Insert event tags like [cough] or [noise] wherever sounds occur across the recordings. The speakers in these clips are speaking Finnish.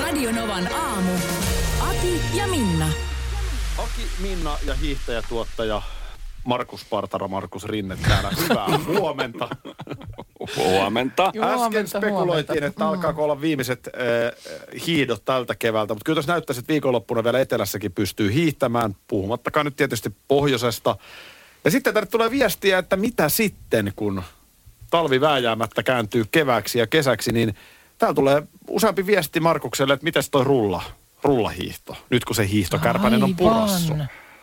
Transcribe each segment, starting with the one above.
Radio Novan aamu. Ati ja Minna. Aki, Minna ja hiihtäjätuottaja Markus Partara, Markus Rinne täällä. Hyvää huomenta. Huomenta. Äsken spekuloitiin, huomenta. että alkaako olla viimeiset äh, hiidot tältä keväältä, mutta kyllä tässä näyttäisi, että viikonloppuna vielä etelässäkin pystyy hiihtämään, puhumattakaan nyt tietysti pohjoisesta. Ja sitten tänne tulee viestiä, että mitä sitten, kun talvi vääjäämättä kääntyy kevääksi ja kesäksi, niin täällä tulee useampi viesti Markukselle, että mitäs toi rulla, rullahiihto, nyt kun se hiihtokärpänen on purassu.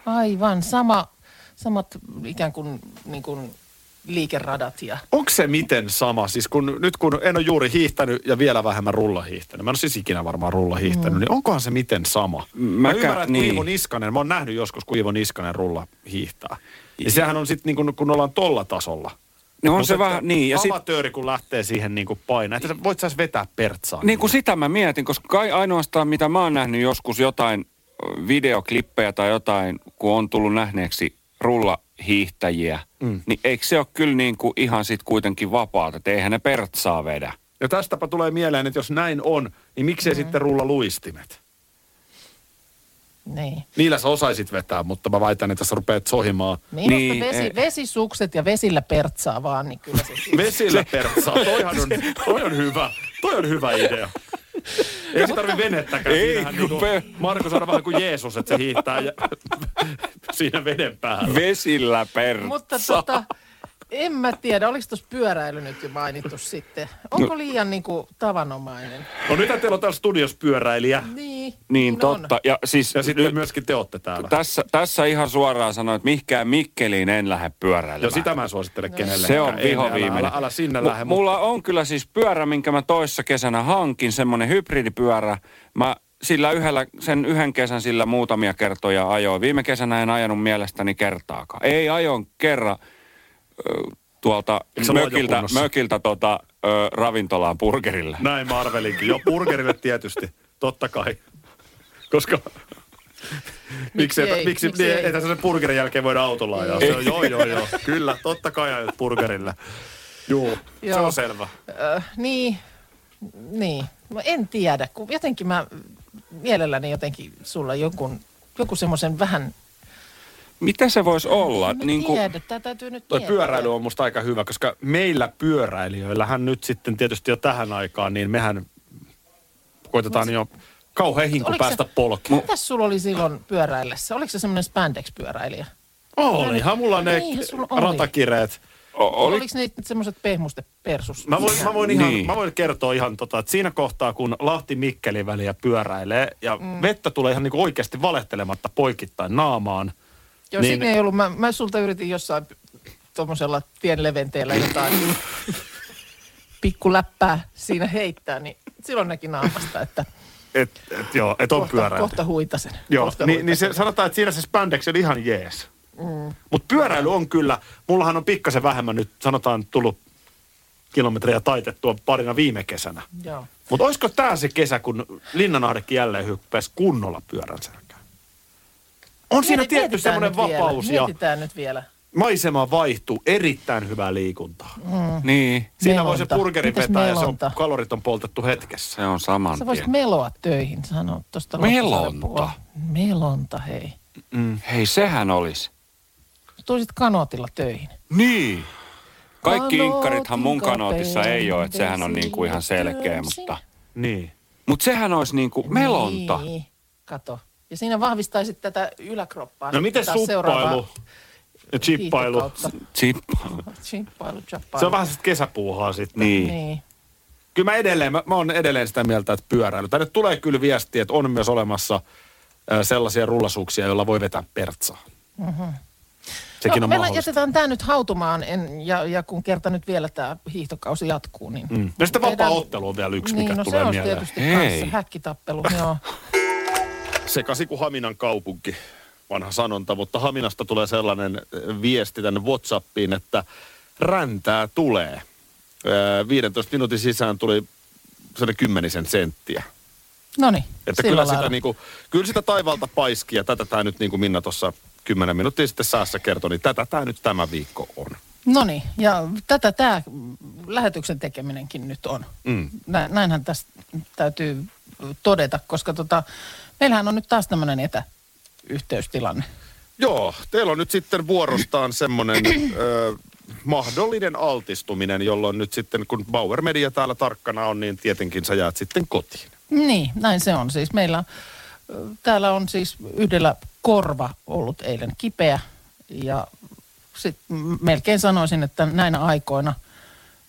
Aivan. Sama, samat ikään kuin, niin kuin liikeradat ja... Onko se miten sama? Siis kun, nyt kun en ole juuri hiihtänyt ja vielä vähemmän rullahiihtänyt, mä en ole siis ikinä varmaan rullahiihtänyt, mm. niin onkohan se miten sama? Mä, mä ymmärrän, että niin. Iivo Niskanen, mä oon nähnyt joskus, kun Iivo Niskanen rulla hiihtää. Ja sehän on sitten niin kun, kun ollaan tolla tasolla. No on se vähän niin. Ja sit, Amatööri, kun lähtee siihen niin kuin painaa. Että voit sä vetää pertsaa. niin kuin sitä mä mietin, koska kai ainoastaan mitä mä oon nähnyt joskus jotain videoklippejä tai jotain, kun on tullut nähneeksi rullahiihtäjiä, mm. niin eikö se ole kyllä niin kuin ihan sit kuitenkin vapaata, että eihän ne pertsaa vedä. Ja tästäpä tulee mieleen, että jos näin on, niin miksei mm. sitten rulla luistimet? Niin. Niillä sä osaisit vetää, mutta mä väitän, että sä rupeat sohimaan Minusta Niin, niin, vesi, ei. vesisukset ja vesillä pertsaa vaan, niin kyllä se... Vesillä pertsaa. Toihan on, toi on hyvä. Toi on hyvä idea. Ei se tarvi venettäkään. Ei, Siinähän kun niinku, pe- Markus on vähän kuin Jeesus, että se hiihtää ja, [laughs] siinä veden päällä. Vesillä pertsaa. Mutta tota, en mä tiedä, oliko tuossa pyöräily nyt jo mainittu sitten? Onko liian niin kuin, tavanomainen? No nyt teillä on täällä studios pyöräilijä. Niin, Niin on. totta. Ja siis Ja sitten nyt, myöskin te olette täällä. tässä, tässä ihan suoraan sanoin, että mihinkään Mikkeliin en lähde pyöräilemään. Jo sitä mä en suosittele kenellekään. Se on Ei, vihoviimeinen. Älä, älä sinne M- lähde. Mulla on kyllä siis pyörä, minkä mä toissa kesänä hankin, semmoinen hybridipyörä. Mä sillä yhdellä, sen yhden kesän sillä muutamia kertoja ajoin. Viime kesänä en ajanut mielestäni kertaakaan. Ei ajon kerran tuolta se mökiltä, mökiltä tota, ö, ravintolaan burgerille. Näin mä arvelinkin. Jo burgerille tietysti. Totta kai. Koska... Miksi, ei? ei, miksi, Miksi niin, ei? ei tässä sen burgerin jälkeen voida autolla ajaa. Se on, joo, joo, joo. Kyllä, totta kai ajat burgerille. Joo, se Joo. on selvä. Ö, niin, niin. Mä en tiedä, kun jotenkin mä mielelläni jotenkin sulla jonkun, joku semmoisen vähän... Mitä se voisi olla? En mä Niin kuin, tiedä, tää täytyy nyt Toi pyöräily on musta aika hyvä, koska meillä pyöräilijöillähän nyt sitten tietysti jo tähän aikaan, niin mehän koitetaan jo kauhean hinku Oliko se- päästä polkeen. Mitäs sulla oli silloin pyöräillessä? Oliko se semmoinen spandex-pyöräilijä? Olihan mulla ne oli. ratakireet. o- oli, Oliko ne semmoiset pehmuste persus? Mä voin, mä, voin ihan, Niin. mä voin kertoa ihan tota, että siinä kohtaa, kun Lahti-Mikkeli väliä pyöräilee ja mm. vettä tulee ihan niin oikeasti valehtelematta poikittain naamaan. Joo, niin- siinä ei ollut. Mä, mä sulta yritin jossain tuommoisella tienleventeellä jotain [laughs] pikkuläppää siinä heittää, niin silloin näki naamasta, että Et, et, joo, et on kohta, pyöräily. kohta huitasen. Joo, kohta niin, niin se, sanotaan, että siinä se spandex on ihan jees. Mm. Mutta pyöräily on kyllä, mullahan on pikkasen vähemmän nyt, sanotaan, tullut kilometrejä taitettua parina viime kesänä. Joo. Mutta olisiko tämä se kesä, kun Linnanahdekin jälleen hyppäisi kunnolla pyörän selkään? On siinä Mieti- tietty semmoinen vielä, vapaus ja Mietitään nyt vielä. maisema vaihtuu, erittäin hyvää liikuntaa. niin, Siinä voi se Melonta. burgeri Mites vetää ja se on, melonta? kalorit on poltettu hetkessä. se on saman Sä voisit meloa töihin, sanoa tuosta Melonta? Melonta, hei. Hei, sehän olisi. Tulisit kanootilla töihin. Niin. Kaikki Kanootin inkkarithan mun kanootissa ei ole, että sehän on niin kuin ihan selkeä, mutta... Niin. Mutta sehän olisi niin kuin melonta. Niin, kato. Ja siinä vahvistaisit tätä yläkroppaa. No miten suppailu ja chippailu? Chippailu, chappailu. Se on vähän sitten kesäpuuhaa sitten. Niin. Niin. Kyllä mä edelleen, mä, mä oon edelleen sitä mieltä, että pyöräily. Tänne tulee kyllä viestiä, että on myös olemassa sellaisia rullasuuksia, joilla voi vetää pertsaa. Sekin no, on meillä mahdollista. jätetään tämä nyt hautumaan, en, ja, ja kun kerta nyt vielä tämä hiihtokausi jatkuu, niin... Mm. Ja sitten vapaa-ottelu on vielä yksi, niin, mikä no tulee se on mieleen. tietysti Hei. kanssa häkkitappelu, joo. [laughs] Sekasi kuin Haminan kaupunki, vanha sanonta, mutta Haminasta tulee sellainen äh, viesti tänne Whatsappiin, että räntää tulee. Äh, 15 minuutin sisään tuli sellainen kymmenisen senttiä. No niin, Että kyllä lailla. sitä, niinku, kyllä sitä taivalta paiski ja tätä tämä nyt niin kuin Minna tuossa kymmenen minuuttia sitten säässä kertoi, niin tätä tämä nyt tämä viikko on. No niin, ja tätä tämä lähetyksen tekeminenkin nyt on. Mm. Nä, näinhän tästä täytyy todeta, koska tota, meillähän on nyt taas tämmöinen etäyhteystilanne. Joo, teillä on nyt sitten vuorostaan semmoinen [clears throat] ö, mahdollinen altistuminen, jolloin nyt sitten kun Bauer Media täällä tarkkana on, niin tietenkin sä jäät sitten kotiin. Niin, näin se on. Siis meillä täällä on siis yhdellä korva ollut eilen kipeä ja sit melkein sanoisin, että näinä aikoina,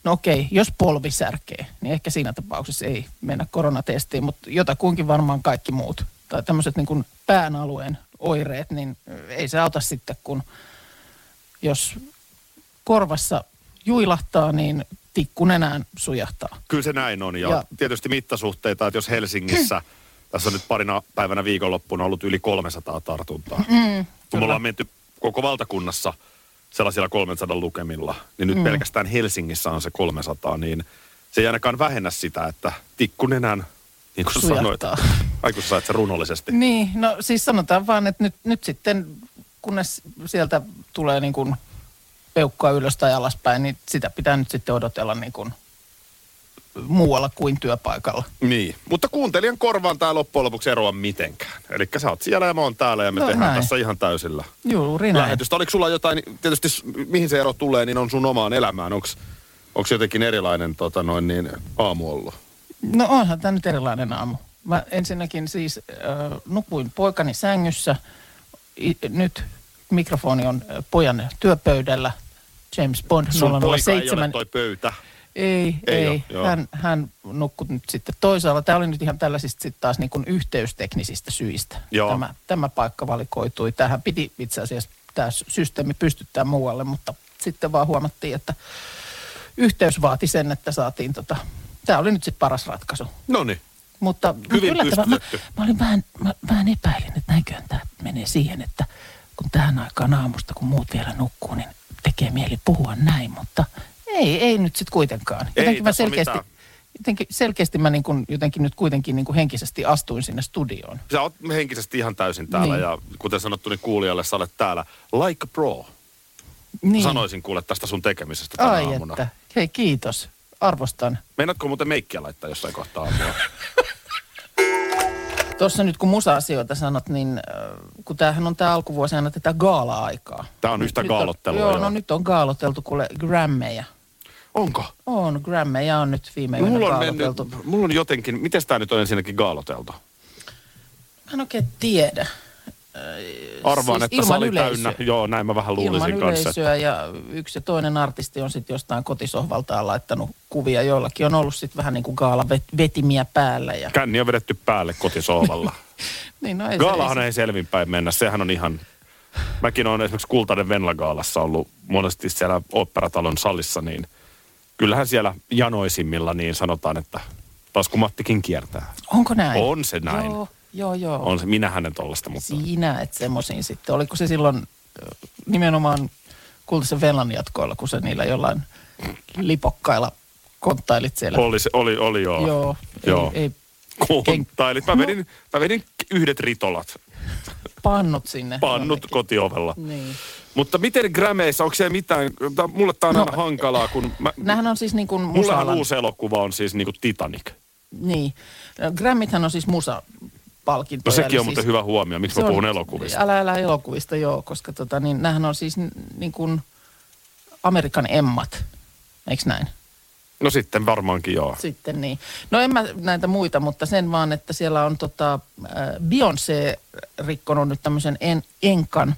no okei, jos polvi särkee, niin ehkä siinä tapauksessa ei mennä koronatestiin, mutta jotakuinkin varmaan kaikki muut tai tämmöiset niin kuin pään alueen oireet, niin ei se auta sitten, kun jos korvassa juilahtaa, niin tikku nenään sujahtaa. Kyllä se näin on. Ja, ja. Tietysti mittasuhteita, että jos Helsingissä, [clears throat] tässä on nyt parina päivänä viikonloppuna ollut yli 300 tartuntaa. Mm, kun me ollaan menty koko valtakunnassa sellaisilla 300 lukemilla, niin nyt mm. pelkästään Helsingissä on se 300, niin se ei ainakaan vähennä sitä, että tikkunenän, niin kuin sanoit, Sujahtaa. ai kun sä sait se runollisesti. Niin, no siis sanotaan vaan, että nyt, nyt sitten, kunnes sieltä tulee niin kuin peukkaa ylös tai alaspäin, niin sitä pitää nyt sitten odotella niin kuin muualla kuin työpaikalla. Niin, mutta kuuntelijan korvaan tämä loppujen lopuksi eroa mitenkään. Eli sä oot siellä ja mä oon täällä ja me No tehdään näin. tässä ihan täysillä Juuri näin. lähetystä. Oliko sulla jotain, tietysti mihin se ero tulee, niin on sun omaan elämään. Onko jotenkin erilainen tota noin, niin, aamu ollut? No onhan tämä nyt erilainen aamu. Mä ensinnäkin siis äh, nukuin poikani sängyssä. I, nyt mikrofoni on äh, pojan työpöydällä. James Bond Sun poika ei ole 007. toi pöytä. Ei, Ei ei. hän, hän nukkui nyt sitten toisaalla. Tämä oli nyt ihan tällaisista sitten taas niin kuin yhteysteknisistä syistä. Joo. Tämä, tämä paikka valikoitui. Tähän piti itse asiassa tämä systeemi pystyttää muualle, mutta sitten vaan huomattiin, että yhteys vaati sen, että saatiin tota, tämä oli nyt sitten paras ratkaisu. No niin. Mutta mut Hyvin yllättävän- mä, mä, olin vähän, mä, vähän epäilin, että näinköhän tämä menee siihen, että kun tähän aikaan aamusta, kun muut vielä nukkuu, niin tekee mieli puhua näin, mutta ei, ei nyt sitten kuitenkaan. Ei Jotenkin mä tässä ole selkeästi, jotenkin selkeästi mä niin kuin, jotenkin nyt kuitenkin niin kuin henkisesti astuin sinne studioon. Sä oot henkisesti ihan täysin täällä Niin. ja kuten sanottu, niin kuulijalle sä olet täällä like a pro. Niin. Sanoisin kuule tästä sun tekemisestä tänä Ai aamuna. että, hei kiitos, arvostan. Meinaatko muuten meikkiä laittaa jossain kohtaa aamua? [laughs] Tuossa nyt kun musa-asioita sanot, niin äh, kun tämähän on tämä alkuvuosi aina tätä gaala-aikaa. Tää on yhtä Nyt on- gaalottelua, Joo, joo. no nyt on gaaloteltu kuule Grammeja. Onko? On, Grammeja on nyt viime yönä mulla on, mennyt, gaaloteltu. mulla on jotenkin, miten tää nyt on ensinnäkin gaaloteltu? Mä en oikein tiedä. Arvaan, Siis että sali yleisöä. täynnä. Joo, näin mä vähän luulisin Ilman kanssa. yleisöä ja yksi ja toinen artisti on sitten jostain kotisohvaltaan laittanut kuvia. Joillakin on ollut sitten vähän niin kuin gaala-vetimiä päällä. Ja... Känni on vedetty päälle kotisohvalla. [laughs] Niin, no ei se- Gaalahan ei ei selvinpäin mennä, sehän on ihan... Mäkin olen esimerkiksi Kultainen Venla-gaalassa ollut monesti siellä operatalon salissa, niin kyllähän siellä janoisimmilla niin sanotaan, että taskumattikin kiertää. se- Onko näin? On se näin. Joo, joo. joo. On se, minä hänen tollasta, mutta... Siinä, että semmoisiin sitten. Oliko se silloin nimenomaan kultaisen Venlan jatkoilla, kun se niillä jollain lipokkailla konttailit siellä? Oli, se, oli, oli joo. Joo, Joo. Ei, ei Konttailit. Mä vedin, mä vedin yhdet ritolat, pannut sinne. pannut jonnekin. kotiovella. Niin. Mutta miten Grameissa, onko siellä mitään, tää- mulle tää on No, aina hankalaa, kun mä, Nämähän on siis niin kuin mullahan musalan. uusi elokuva on siis niinku Titanic. Niin. No, Grammithän on siis musa palkintoja. No sekin eli on muuten siis, hyvä huomio, miksi mä on- puhun elokuvista. Älä, älä elokuvista, joo, koska tota, niin, nämähän on siis niin kuin Amerikan emmat, eikö näin? No sitten varmaankin joo. Sitten niin. No en mä näitä muita, mutta sen vaan, että siellä on tota, äh, Beyoncé rikkonut nyt tämmöisen en, enkan.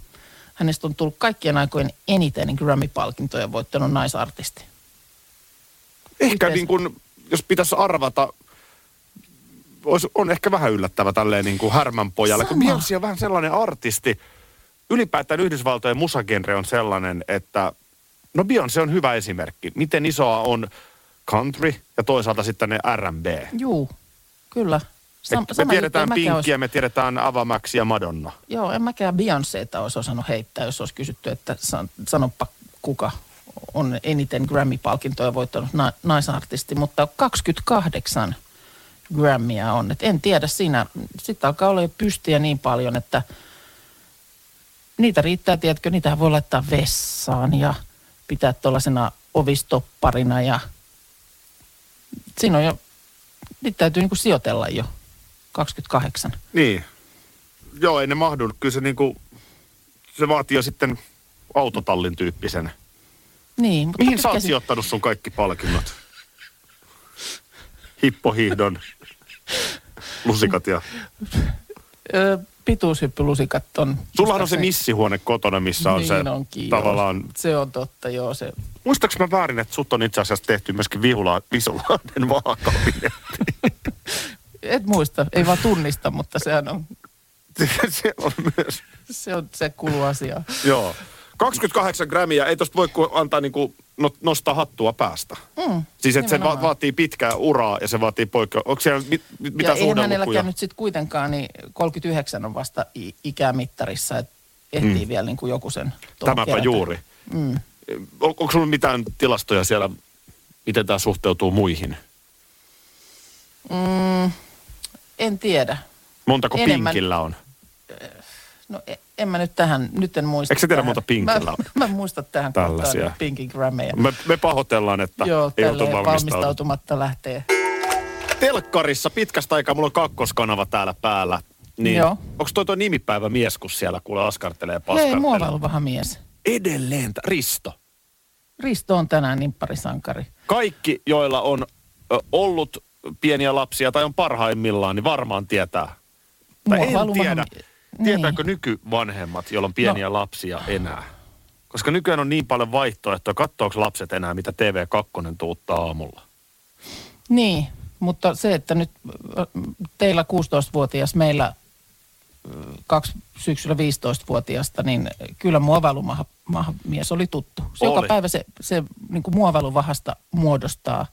Hänestä on tullut kaikkien aikojen eniten Grammy-palkintoja voittanut naisartisti. Ehkä Miten- niin kuin, jos pitäisi arvata, olisi, on ehkä vähän yllättävä tälleen niin kuin härmän pojalle. Kun Sama. Beyoncé on vähän sellainen artisti, ylipäätään Yhdysvaltojen musagenre on sellainen, että no Beyoncé on hyvä esimerkki. Miten isoa on country ja toisaalta sitten ne R&B. Juu, kyllä. Sam, me, me tiedetään Pinkkiä, olisi... me tiedetään Avamax ja Madonna. Joo, en mäkään Beyoncéta olisi osannut heittää, jos olisi kysytty, että san, sanoppa kuka on eniten Grammy-palkintoja voittanut na- naisartisti, mutta 28 Grammyä on. Et en tiedä, siinä sitten alkaa olla jo pystiä niin paljon, että niitä riittää, tiedätkö, niitä voi laittaa vessaan ja pitää tuollaisena ovistopparina ja siinä on jo, niitä täytyy niinku sijoitella jo. 28. Niin. Joo, ei ne mahdu. Kyllä se niinku, se vaatii jo sitten autotallin tyyppisen. Niin. Mutta Mihin sä oot sijoittanut sun kaikki palkinnot? Hippohiihdon lusikat ja... Ö, pituushyppylusikat on... Sullahan on se missihuone kotona, missä on niin se onkin, tavallaan... Joo. Se on totta, joo. Se... Muistaaks mä väärin, että sut on itse asiassa tehty myöskin Vihula, Visulahden vaakabinetti? Et muista, ei vaan tunnista, mutta sehän on... [laughs] se on myös. Se, on, se kuuluu asiaan. Joo. 28 grammiä, ei tosta voi antaa niinku nostaa hattua päästä. Mm, siis että se va- vaatii pitkää uraa ja se vaatii poikkeus. Onko siellä mit, mit, mitä ja eihän hänelläkään nyt sitten kuitenkaan, niin 39 on vasta i- ikämittarissa, että ehtii mm. vielä niin kuin joku sen Tämäpä kerätä. juuri. Mm. On, onko sulla mitään tilastoja siellä, miten tämä suhteutuu muihin? Mm, en tiedä. Montako Enemmän... pinkillä on? No e- en mä nyt tähän, nyt en muista. Eikö se tiedä muuta pinkillä? Mä, [laughs] mä muista tähän Tällaisia. pinkin grammeja. Me, me pahoitellaan, että Joo, ei oltu valmistautumatta lähtee. Telkkarissa pitkästä aikaa, mulla on kakkoskanava täällä päällä. Niin, Joo. Onko toi toi nimipäivä mies, kun siellä kuule askartelee paskartelee? Ei, muovailvahan mies. Edelleen, Risto. Risto on tänään nimpparisankari. Kaikki, joilla on ö, ollut pieniä lapsia tai on parhaimmillaan, niin varmaan tietää. Tai en tiedä. Tietääkö niin. nykyvanhemmat, joilla on pieniä no. lapsia enää? Koska nykyään on niin paljon vaihtoehtoja, katsoako lapset enää, mitä TV2 tuuttaa aamulla? Niin, mutta se, että nyt teillä 16-vuotias, meillä kaksi syksyllä 15-vuotiaasta, niin kyllä muovailumahamies oli tuttu. Se oli. Joka päivä se, se niin kuin muovailuvahasta muodostaa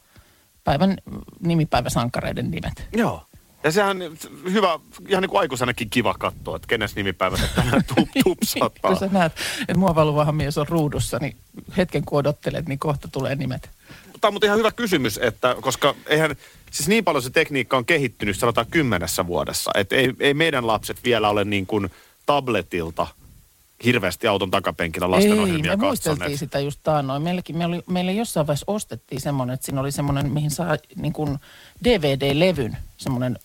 päivän nimipäiväsankareiden nimet. Joo. Ja sehän hyvä, ihan niin kuin aikuisenakin kiva katsoa, että kenes nimipäivänä tänään [laughs] tup, tupsattaa. kun sä näet, että muovailuvahan mies on ruudussa, niin hetken kun odottelet, niin kohta tulee nimet. Tämä on mutta ihan hyvä kysymys, että koska eihän, siis niin paljon se tekniikka on kehittynyt sanotaan kymmenessä vuodessa, että ei, ei meidän lapset vielä ole niin kuin tabletilta hirveästi auton takapenkillä lastenohjelmia Ei, me muisteltiin sitä just taannoin. Meilläkin, me oli, meille jossain vaiheessa ostettiin semmoinen, että siinä oli semmoinen, mihin saa niin kuin DVD-levyn, semmoinen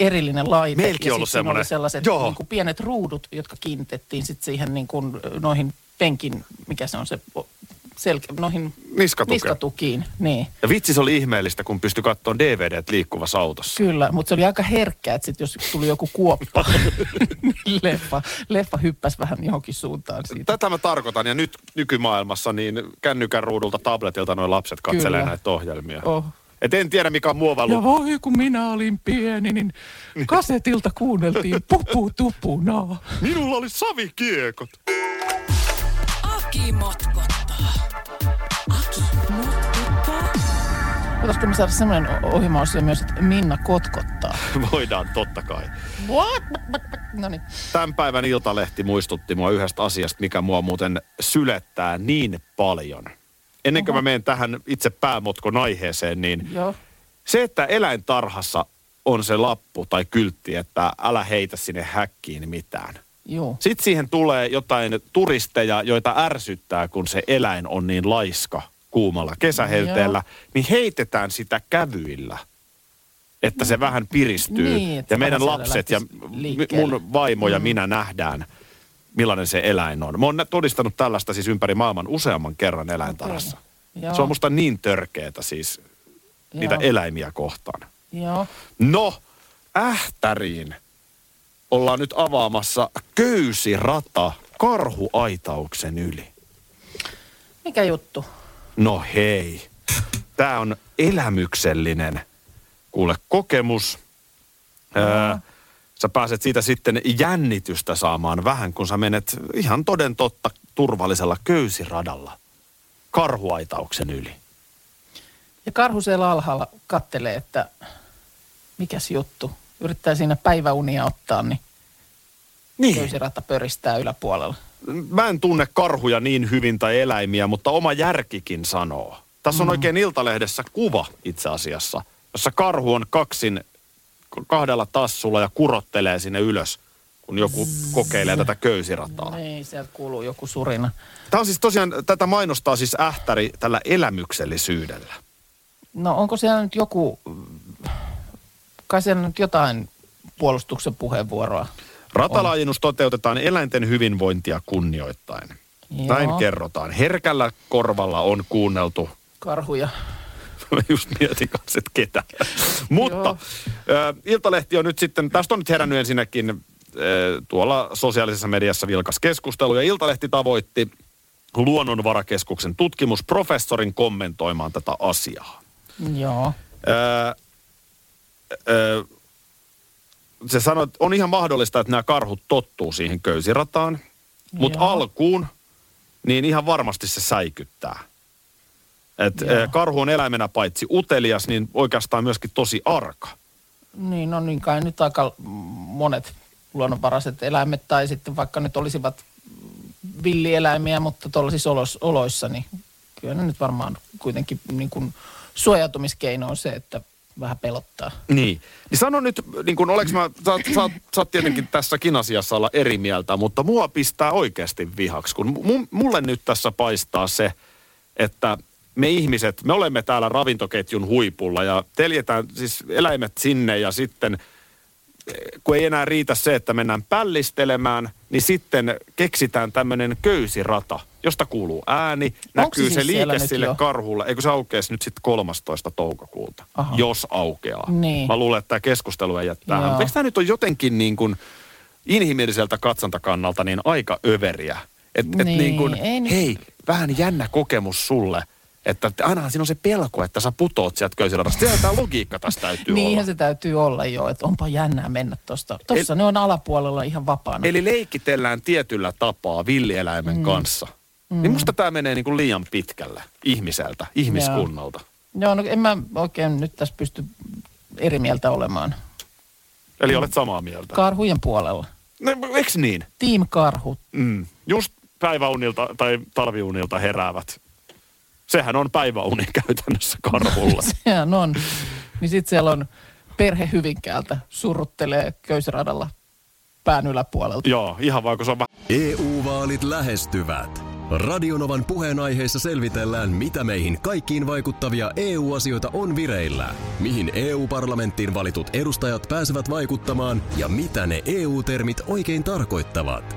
erillinen laite. Meilläkin ja ollut semmoinen. oli sellaiset Joo. Niin kuin pienet ruudut, jotka kiinnitettiin sitten siihen niin kuin noihin penkin, mikä se on se selkä, noihin Niskatuke. niskatukiin. Niin. Ja vitsi se oli ihmeellistä, kun pystyi katsomaan DVD liikkuvassa autossa. Kyllä, mutta se oli aika herkkää, että sit jos tuli joku kuoppa, [laughs] niin leffa, leffa hyppäsi vähän johonkin suuntaan siitä. Tätä mä tarkoitan, ja nyt nykymaailmassa niin kännykän ruudulta, tabletilta noin lapset katselee Kyllä. näitä ohjelmia. Oh. Et en tiedä, mikä on muovailu. Ja voi, kun minä olin pieni, niin kasetilta kuunneltiin [laughs] pupu tupuna. Minulla oli savikiekot. Aki motkottaa. Aki motkottaa. Voitaisiko me saada sellainen ohjelmaosio myös, että Minna kotkottaa? [laughs] Voidaan, totta kai. What? No niin. Tämän päivän Iltalehti muistutti mua yhdestä asiasta, mikä mua muuten sylettää niin paljon – ennen kuin mä menen tähän itse päämotkon aiheeseen, niin Joo. se, että eläintarhassa on se lappu tai kyltti, että älä heitä sinne häkkiin mitään. Joo. Sitten siihen tulee jotain turisteja, joita ärsyttää, kun se eläin on niin laiska kuumalla kesähelteellä, Joo. niin heitetään sitä kävyillä että se vähän piristyy. Niin, ja meidän lapset ja liikkeelle. mun vaimo ja mm. minä nähdään, millainen se eläin on. Mä oon todistanut tällaista siis ympäri maailman useamman kerran eläintarhassa. Okay. Se on musta niin törkeetä siis Joo. niitä eläimiä kohtaan. Joo. No, ähtäriin ollaan nyt avaamassa köysirata karhuaitauksen yli. Mikä juttu? No hei, tämä on elämyksellinen, kuule, kokemus. Öö, sä pääset siitä sitten jännitystä saamaan vähän, kun sä menet ihan toden totta turvallisella köysiradalla karhuaitauksen yli. Ja karhu siellä alhaalla kattelee, että mikäs juttu. Yrittää siinä päiväunia ottaa, niin Niin. köysirata pöristää yläpuolella. Mä en tunne karhuja niin hyvin tai eläimiä, mutta oma järkikin sanoo. Tässä on oikein Iltalehdessä kuva itse asiassa, jossa karhu on kaksin kahdella tassulla ja kurottelee sinne ylös, kun joku kokeilee tätä köysirataa. Niin, sieltä kuuluu joku surina. Tämä on siis tosiaan, tätä mainostaa siis ähtäri tällä elämyksellisyydellä. No onko siellä nyt joku, kai siellä nyt jotain puolustuksen puheenvuoroa? Ratalaajennus toteutetaan eläinten hyvinvointia kunnioittain. Joo. Näin kerrotaan. Herkällä korvalla on kuunneltu Karhuja. Mä just mietin kanssa, että ketä. Mutta ö, Iltalehti on nyt sitten, tästä on nyt herännyt ensinnäkin ö, tuolla sosiaalisessa mediassa vilkas keskustelu. Ja Iltalehti tavoitti Luonnonvarakeskuksen tutkimusprofessorin kommentoimaan tätä asiaa. Joo. Ö, ö, se sanoi, että on ihan mahdollista, että nämä karhut tottuu siihen köysirataan. Mutta alkuun, niin ihan varmasti se säikyttää. Et Joo. ö, karhu on eläimenä paitsi utelias, niin oikeastaan myöskin tosi arka. Niin, no niin kai nyt aika monet luonnonvaraiset eläimet tai sitten vaikka nyt olisivat villieläimiä, mutta tuollaisissa oloissa, niin kyllä ne nyt varmaan kuitenkin niin kuin suojautumiskeino on se, että vähän pelottaa. Niin. Niin sano nyt, niin kun oleks mä, sä, sä, sä oot tietenkin tässäkin asiassa olla eri mieltä, mutta mua pistää oikeasti vihaksi, kun mu, mulle nyt tässä paistaa se, että me ihmiset, me olemme täällä ravintoketjun huipulla ja teljetään siis eläimet sinne ja sitten eh, kun ei enää riitä se, että mennään pällistelemään, niin sitten keksitään tämmöinen köysirata, josta kuuluu ääni, näkyy se siis liike sille jo? karhulle. Eikö se aukeaisi nyt sitten 13. toukokuuta, Aha. jos aukeaa. Niin. Mä luulen, että tämä keskustelu ei jättää. Mutta eikö tämä nyt ole jotenkin niin kuin inhimilliseltä katsontakannalta niin aika överiä? Että et Niin, niin kuin, nyt- hei, vähän jännä kokemus sulle. Että ainahan siinä on se pelko, että sä putoot sieltä köysiradasta. Sehän tämä logiikka tässä täytyy Niinhän olla. se täytyy olla jo, että onpa jännää mennä tuosta. Tuossa ne on alapuolella ihan vapaana. Eli leikitellään tietyllä tapaa villieläimen mm. kanssa. Mm. Niin musta tämä menee niin kuin liian pitkälle ihmiseltä, ihmiskunnalta. Joo, no en mä oikein nyt tässä pysty eri mieltä olemaan. Eli olet samaa mieltä. Karhujen puolella. No, eikö niin? Team Karhu. Mm. Just päiväunilta tai talviunilta heräävät. Sehän on päiväuni käytännössä karhulla. [laughs] Sehän on. Niin sitten siellä on perhe Hyvinkäältä surruttelee köysradalla pään yläpuolelta. Joo, ihan vaan kun se on vähän... EU-vaalit lähestyvät. Radionovan puheenaiheessa selvitellään, mitä meihin kaikkiin vaikuttavia EU-asioita on vireillä, mihin EU-parlamenttiin valitut edustajat pääsevät vaikuttamaan ja mitä ne EU-termit oikein tarkoittavat.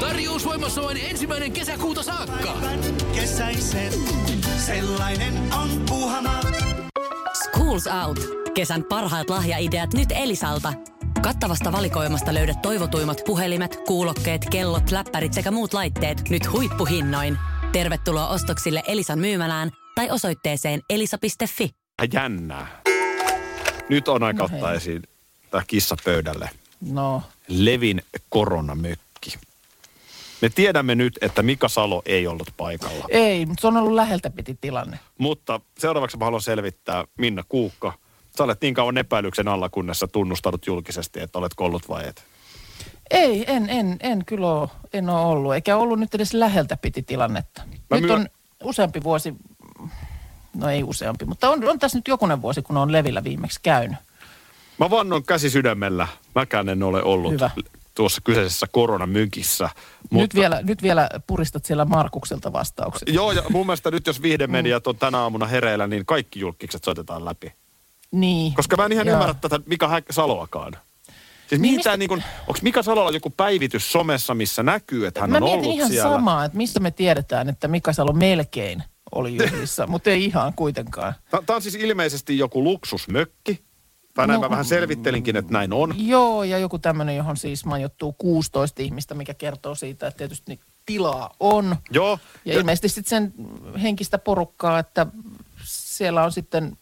Tarjous voimassa vain ensimmäinen kesäkuuta saakka. Kesäisen. Sellainen on Puuhamaa. Schools Out. Kesän parhaat lahjaideat nyt Elisalta. Kattavasta valikoimasta löydät toivotuimmat puhelimet, kuulokkeet, kellot, läppärit sekä muut laitteet nyt huippuhinnoin. Tervetuloa ostoksille Elisan myymälään tai osoitteeseen elisa.fi. jännää. Nyt on aika No ottaa esiin tämä kissa pöydälle. No, Levin koronamökki. Me tiedämme nyt, että Mika Salo ei ollut paikalla. ei, mutta se on ollut läheltä piti tilanne. Mutta seuraavaksi mä haluan selvittää, Minna Kuukka. Sä olet niin kauan epäilyksen alla, kunnes sä tunnustanut julkisesti, että olet kollut vai et. Ei, en, en, en kyllä ole, en ole ollut. Eikä ollut nyt edes läheltä piti tilannetta. Mä nyt myö- on useampi vuosi, no ei useampi, mutta on, on tässä nyt jokunen vuosi, kun on Levillä viimeksi käynyt. Mä vannon käsi sydämellä. Mäkään en ole ollut Hyvä. Tuossa kyseisessä koronamykissä. Mutta... Nyt, vielä, nyt vielä puristat siellä Markukselta vastaukset. Joo, ja mun mielestä nyt jos viihdemediat on tänä aamuna hereillä, niin kaikki julkikset soitetaan läpi. Niin. Koska mä en ihan Joo. ymmärrä tätä Mika Saloakaan. Siis Niin niin mistä- niin kuin, onko Mika Salolla joku päivitys somessa, missä näkyy, että hän Mä on mietin ollut ihan siellä? samaa, että mistä me tiedetään, että Mika Salo melkein oli [laughs] juhlissa, mutta ei ihan kuitenkaan. Tämä on siis ilmeisesti joku luksusmökki. Tai näin No, mä vähän selvittelinkin, että näin on. Joo, ja joku tämmöinen, johon siis majoittuu 16 ihmistä, mikä kertoo siitä, että tietysti niin tilaa on. Joo. Ja ilmeisesti sitten sen henkistä porukkaa, että siellä on sitten,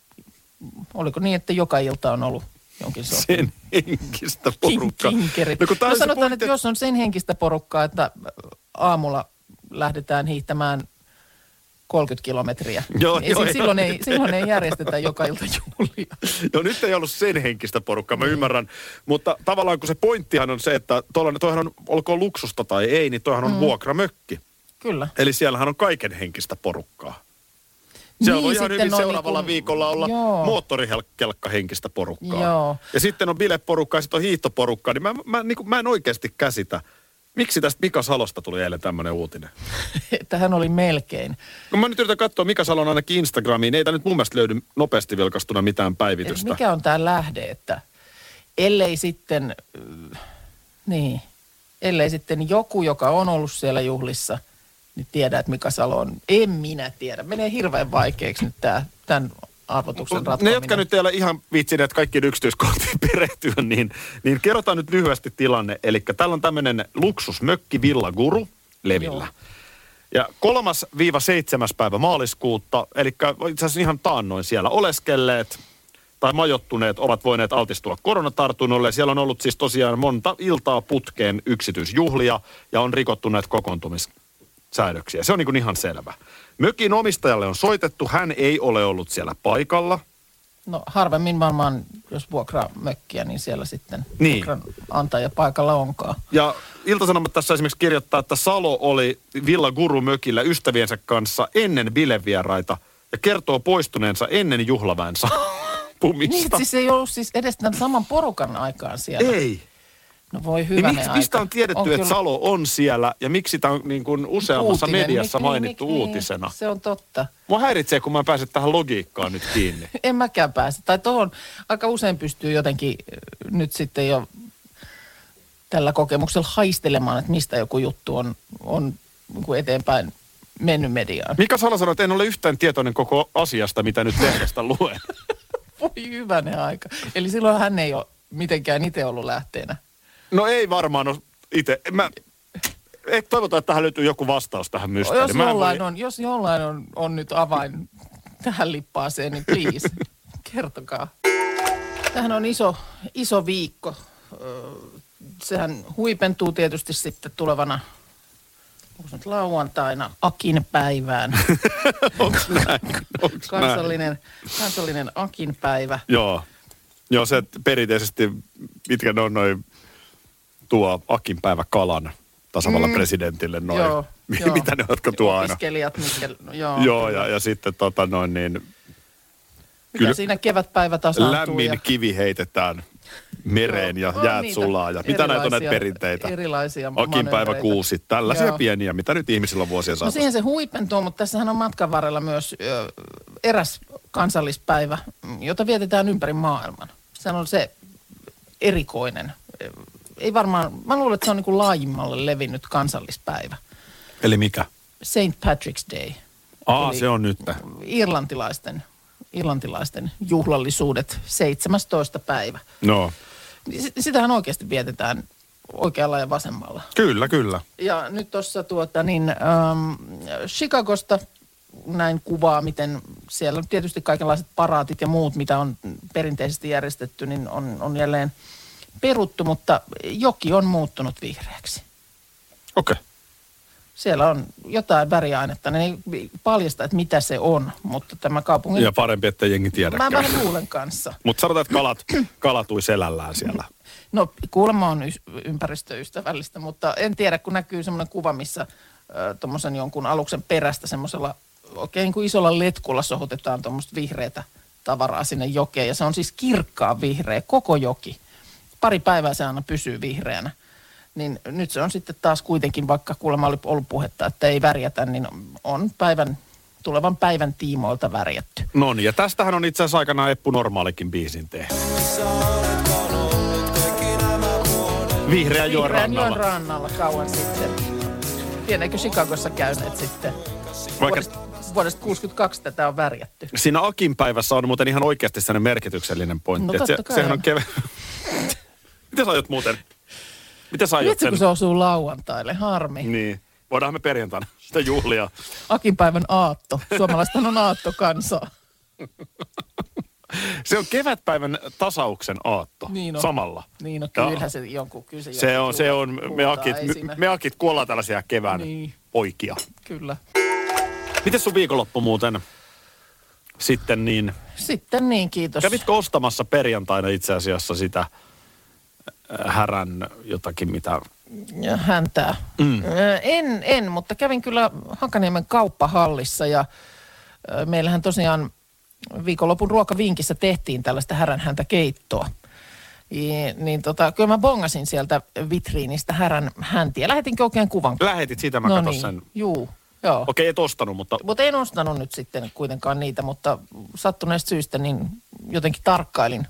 oliko niin, että joka ilta on ollut jonkin sortin sen henkistä porukkaa. kinkerit. No, kun No sanotaan, pointti, että jos on sen henkistä porukkaa, että aamulla lähdetään hiihtämään 30 kilometriä, [laughs] Joo, niin joo, si- silloin, joo. ei, silloin ei järjestetä joka ilta juhlia. [laughs] Joo, nyt ei ollut sen henkistä porukkaa, mä ymmärrän. Mutta tavallaan kun se pointtihan on se, että tollainen, toihan on, olkoon luksusta tai ei, niin toihan on mm. vuokramökki. Kyllä. Eli siellähän on kaiken henkistä porukkaa. Siellä Niin, voi ihan hyvin seuraavalla niinku- viikolla olla joo. moottorikelkka henkistä porukkaa. Joo. Ja sitten on bileporukkaa ja sitten on hiihtoporukkaa, niin mä, mä, niin kuin, mä en oikeasti käsitä. Miksi tästä Mika Salosta tuli eilen tämmöinen uutinen? [laughs] Että hän oli melkein. Kun mä nyt yritän katsoa Mika Salon ainakin Instagramiin, ei tää nyt mun mielestä löydy nopeasti vilkastuna mitään Et päivitystä. mikä on tämä lähde, että ellei sitten, äh, niin, ellei sitten joku, joka on ollut siellä juhlissa, niin tiedä, että Mika Salo on. En minä tiedä. Menee hirveän vaikeaksi nyt tämä, tämän arvotuksen Ne, ratkominen. jotka nyt ei ole ihan vitsineet kaikkiin yksityiskohtiin [laughs] perehtyä, niin, niin kerrotaan nyt lyhyesti tilanne. Eli täällä on tämmöinen luksusmökki Villa Guru Levillä. Joo. Ja kolmas viiva seitsemäs päivä maaliskuuta, eli itse asiassa ihan taannoin siellä oleskelleet tai majottuneet ovat voineet altistua koronatartunnolle. Siellä on ollut siis tosiaan monta iltaa putkeen yksityisjuhlia ja on rikottu näitä kokoontumissäädöksiä. Se on niin kuin ihan selvä. Mökin omistajalle on soitettu, hän ei ole ollut siellä paikalla. No harvemmin varmaan, jos vuokraa mökkiä, niin siellä sitten Niin. vuokran antaja paikalla onkaan. Ja Ilta-Sanomat tässä esimerkiksi kirjoittaa, että Salo oli Villa Guru mökillä ystäviensä kanssa ennen bilevieraita ja kertoo poistuneensa ennen juhlaväen [laughs] Niin, saapumista. että siis ei ollut siis edes tämän saman porukan aikaan siellä. Ei. No voi Niin hyvä miksi, mistä on tiedetty, että kyllä Salo on siellä ja miksi tämä on niin kuin useammassa uutinen. mediassa Mik- mainittu niin, uutisena? Niin, se on totta. Mua häiritsee, kun mä en pääse tähän logiikkaan nyt kiinni. [laughs] En mäkään pääse. Tai tuohon aika usein pystyy jotenkin äh, nyt sitten jo tällä kokemuksella haistelemaan, että mistä joku juttu on, on niin kuin eteenpäin mennyt mediaan. Mika Salo sanoi, että en ole yhtään tietoinen koko asiasta, mitä nyt lehdestä luen. [laughs] Voi hyvänen aika. Eli silloin hän ei ole mitenkään itse ollut lähteenä. No ei varmaan ole itse. Mä, ei, toivotaan, että tähän löytyy joku vastaus tähän Jos mysteeriin. Mä en jollain, voi- on, jos jollain on, on nyt avain tähän lippaaseen, niin please, kertokaa. Tähän on iso, iso viikko. Sehän huipentuu tietysti sitten tulevana onko nyt lauantaina Akin päivään. [laughs] Onks näin? Onks näin? kansallinen, kansallinen Akin päivä. Joo. Joo, se perinteisesti, mitkä ne on noin tuo Akin päivä kalan tasavallan mm. presidentille noin. Joo, [laughs] joo. Mitä ne jotka tuo aina? Opiskelijat, mitkä, no, joo. Joo, ja, ja sitten tota noin niin, Mitä kyllä siinä kevätpäivä tasaantuu. lämmin ja... kivi heitetään mereen ja on jäät niitä sulaa. Ja mitä näitä on näitä perinteitä? Erilaisia Akin päivä kuusi. Tällaisia Joo. pieniä, mitä nyt ihmisillä on vuosien No saatossa. siihen se huipentuu, mutta tässähän on matkan varrella myös ö, eräs kansallispäivä, jota vietetään ympäri maailman. Se on se erikoinen. Ei varmaan, mä luulen, että se on niin kuin laajimmalle levinnyt kansallispäivä. Eli mikä? St. Patrick's Day. Aa, Eli se on nyt. Irlantilaisten, irlantilaisten juhlallisuudet 17. päivä. No, Sitähän oikeasti vietetään oikealla ja vasemmalla. kyllä, kyllä. Ja nyt tuossa tuota niin, ähm, Chicagosta näin kuvaa, miten siellä on tietysti kaikenlaiset paraatit ja muut, mitä on perinteisesti järjestetty, niin on, on jälleen peruttu, mutta joki on muuttunut vihreäksi. Okei. Okay. Siellä on jotain väriainetta, ne ei paljasta, että mitä se on, mutta tämä kaupungin... Ja parempi, että jengi Mä tiedäkään. vähän luulen kanssa. [laughs] Mutta sanotaan, että kalat, kalatui selällään siellä. No kuulemma on ys- ympäristöystävällistä, mutta en tiedä, kun näkyy semmoinen kuva, missä tuommoisen jonkun aluksen perästä semmoisella oikein niin kuin isolla letkulla sohutetaan tuommoista vihreätä tavaraa sinne jokeen. Ja se on siis kirkkaan vihreä, koko joki. Pari päivää se aina pysyy vihreänä. Niin nyt se on sitten taas kuitenkin, vaikka kuulemma oli ollut puhetta, että ei värjätä, niin on päivän, tulevan päivän tiimoilta värjätty. No niin, ja tästähän on itse asiassa aikanaan Eppu Normaalikin biisin tehnyt. Vihreän joen Vihreän rannalla. rannalla kauan sitten. Lieneekö Chicagossa käyneet sitten? Vaikka Vuodesta, vuodesta 62 tätä on värjätty. siinä Akin päivässä on muuten ihan oikeasti sellainen merkityksellinen pointti. No kai sehän on. on kevä... Miten sä aiot muuten? Miten sä aiot sen? kun se osuu lauantaille. Harmi. Niin. Voidaan me perjantaina [laughs] sitä juhlia. Akin päivän aatto. Suomalaista on aatto kansaa. Se on kevätpäivän tasauksen aatto. Niin on. Samalla. Niin, Joo. kyllähän se jonkun kyllä se, on, se on, me akit, me, me akit kuollaan tällaisia kevään Niin. poikia. Kyllä. Miten sun viikonloppu muuten sitten niin? Sitten niin, kiitos. Kävitkö ostamassa perjantaina itse asiassa sitä härän jotakin, mitä... Häntää. Mm. En, en, mutta kävin kyllä Hakaniemen kauppahallissa ja meillähän tosiaan viikonlopun ruokavinkissä tehtiin tällaista häränhäntä keittoa. I, niin tota, kyllä mä bongasin sieltä vitriinistä härän häntiä. Lähetinkö oikein kuvan? Lähetit siitä, mä no niin, sen. juu, joo. Okei, et ostanut, mutta Mutta en ostanut nyt sitten kuitenkaan niitä, mutta sattuneesta syystä niin jotenkin tarkkailin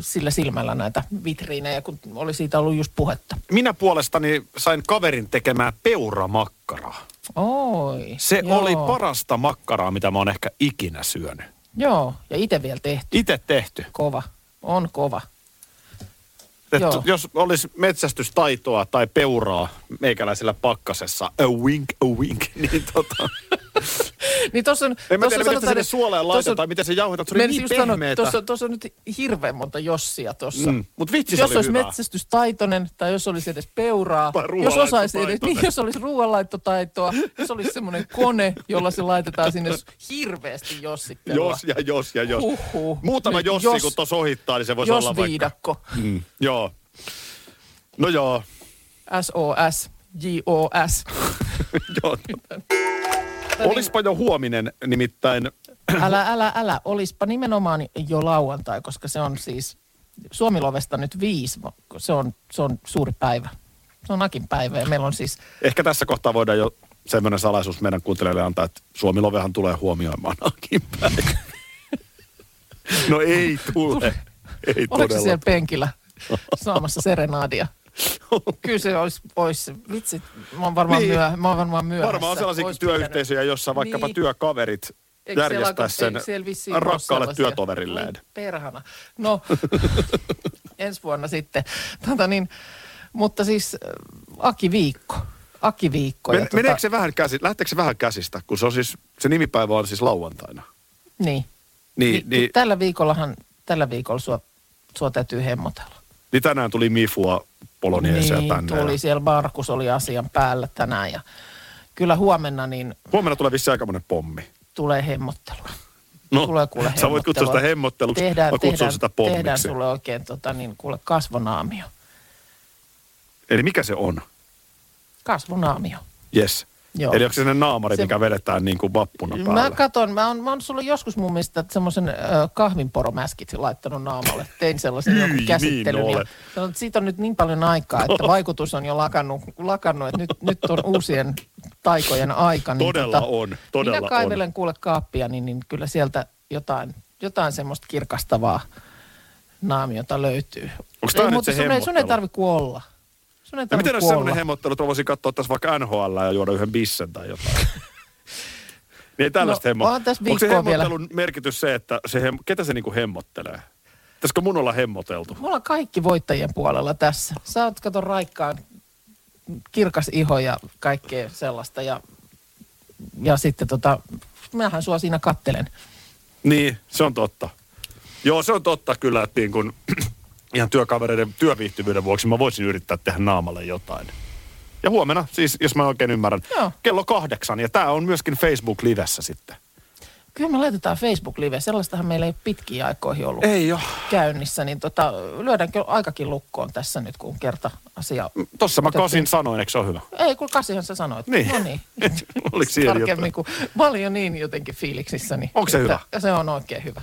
sillä silmällä näitä vitriinejä, kun oli siitä ollut just puhetta. minä puolestani sain kaverin tekemää peuramakkaraa. Oi. Se joo. oli parasta makkaraa, mitä mä oon ehkä ikinä syönyt. Joo, ja itse vielä tehty. Itse tehty. Kova. On kova. Et Joo. jos olisi metsästystaitoa tai peuraa meikäläisellä pakkasessa, a wink, a wink, [laughs] niin tota... Niin tossa on, En mä tossa tiedä, miten sinne suoleen tossa laitetaan, on- miten se jauhetaan. Se oli niin pehmeetä. Tuossa, tuossa on nyt hirveän monta jossia tuossa. Mm, mut vitsi jos oli olisi hyvä. metsästystaitoinen tai jos olisi edes peuraa, jos osaisi edes, niin, jos olisi ruoanlaittotaitoa, jos olisi semmoinen kone, jolla se laitetaan sinne hirveästi jossittelua. Jos ja jos ja jos. Huhhuh. Muutama Nyt jossi, jos- kun tuossa ohittaa, niin se voisi Jos olla vaikka... viidakko. Mm, joo. No joo. SOS, JOS. [laughs] joo. Olispa jo huominen, nimittäin Älä, älä, älä. Olispa nimenomaan jo lauantai, koska se on siis Suomilovesta nyt viisi. Se on, se on suuri päivä. Se on Akin päivä ja meillä on siis, ehkä tässä kohtaa voidaan jo semmoinen salaisuus meidän kuuntelijoille antaa, että Suomi Lovehan tulee huomioimaan Akin päivän. No ei tule. Ei oliko siellä penkillä saamassa serenaadia? [laughs] Kyllä se olisi, olisi vitsi, mä oon varmaan, Niin. myö, mä oon varmaan myöhässä. Varmaan on sellaisia työyhteisöjä, jossa vaikkapa Niin. työkaverit Eikö järjestää sen rakkaalle työtoverilleen. Perhana. No, [laughs] ensi vuonna sitten. Tota niin, mutta siis äh, Aki Viikko. Aki Viikko. Men, tota- meneekö se vähän käsi, lähteekö se vähän käsistä, kun se on siis, se nimipäivä on siis lauantaina. Niin. Niin, Niin, niin, Tällä viikollahan, tällä viikolla sua, sua täytyy hemmotella. Niin tänään tuli Mifua Poloniesia niin, tänne. tuli Ja siellä, Markus oli asian päällä tänään ja kyllä huomenna niin huomenna tulee vissi aikamoinen pommi. tulee hemmottelua. No, tulee kuule sä voit kutsua sitä hemmotteluksi, Tehdään, mä kutsun tehdään, sitä tehdään pommiksi. sulle oikein tota, niin, kuule kasvonaamio. Eli mikä se on? Kasvonaamio. Yes. Joo. Eli onko se naamari, Se- mikä vedetään niin kuin vappuna päälle? Mä katon, mä oon, mä oon sulle joskus mun mielestä semmoisen äh, kahvinporomäskit laittanut naamalle. Tein sellaisen Hyi, jonkun niin käsittelyn. ja olet. sanon, siitä on nyt niin paljon aikaa, että vaikutus on jo lakannut, lakannut että nyt, nyt on uusien taikojen aika. Niin Todella on, todella minä kaivelen kuule kaappia, niin, niin kyllä sieltä jotain, jotain semmoista kirkastavaa naamiota löytyy. Onks tää Ei, nyt mutta se sun, ei, sun ei tarvi kuolla. Ja miten olisi semmoinen hemmottelu, että voisin katsoa tässä vaikka NHL ja juoda yhden bissen tai jotain? [laughs] niin ei tällaista No, hemmo. Onko se viikkoa vielä. hemmottelun merkitys se, että se hem... ketä se niinku hemmottelee? Pitäisikö mun olla hemmoteltu? Mulla on kaikki voittajien puolella tässä. Sä oot kato raikkaan kirkas iho ja kaikkea sellaista. Ja, ja sitten tota, mähän sua siinä kattelen. Niin, se on totta. Joo, se on totta kyllä, että niin kun, ihan työkavereiden työviihtyvyyden vuoksi mä voisin yrittää tehdä naamalle jotain. Ja huomenna, siis jos mä oikein ymmärrän, Joo. kello kahdeksan. Ja tämä on myöskin Facebook-livessä sitten. Kyllä me laitetaan Facebook-live. Sellaistahan meillä ei ole pitkiä aikoihin ollut Ei ole. käynnissä. Niin tota, lyödäänkö aikakin lukkoon tässä nyt, kun kerta asia... Tossa mä kasin sanoin, eikö se ole hyvä? Ei, kun kasihan sä sanoit. Niin. No niin. [laughs] Oliko [laughs] siellä Tarkemmin, kun mä olin jo niin jotenkin fiiliksissä. Niin Onko se hyvä? Se on oikein hyvä.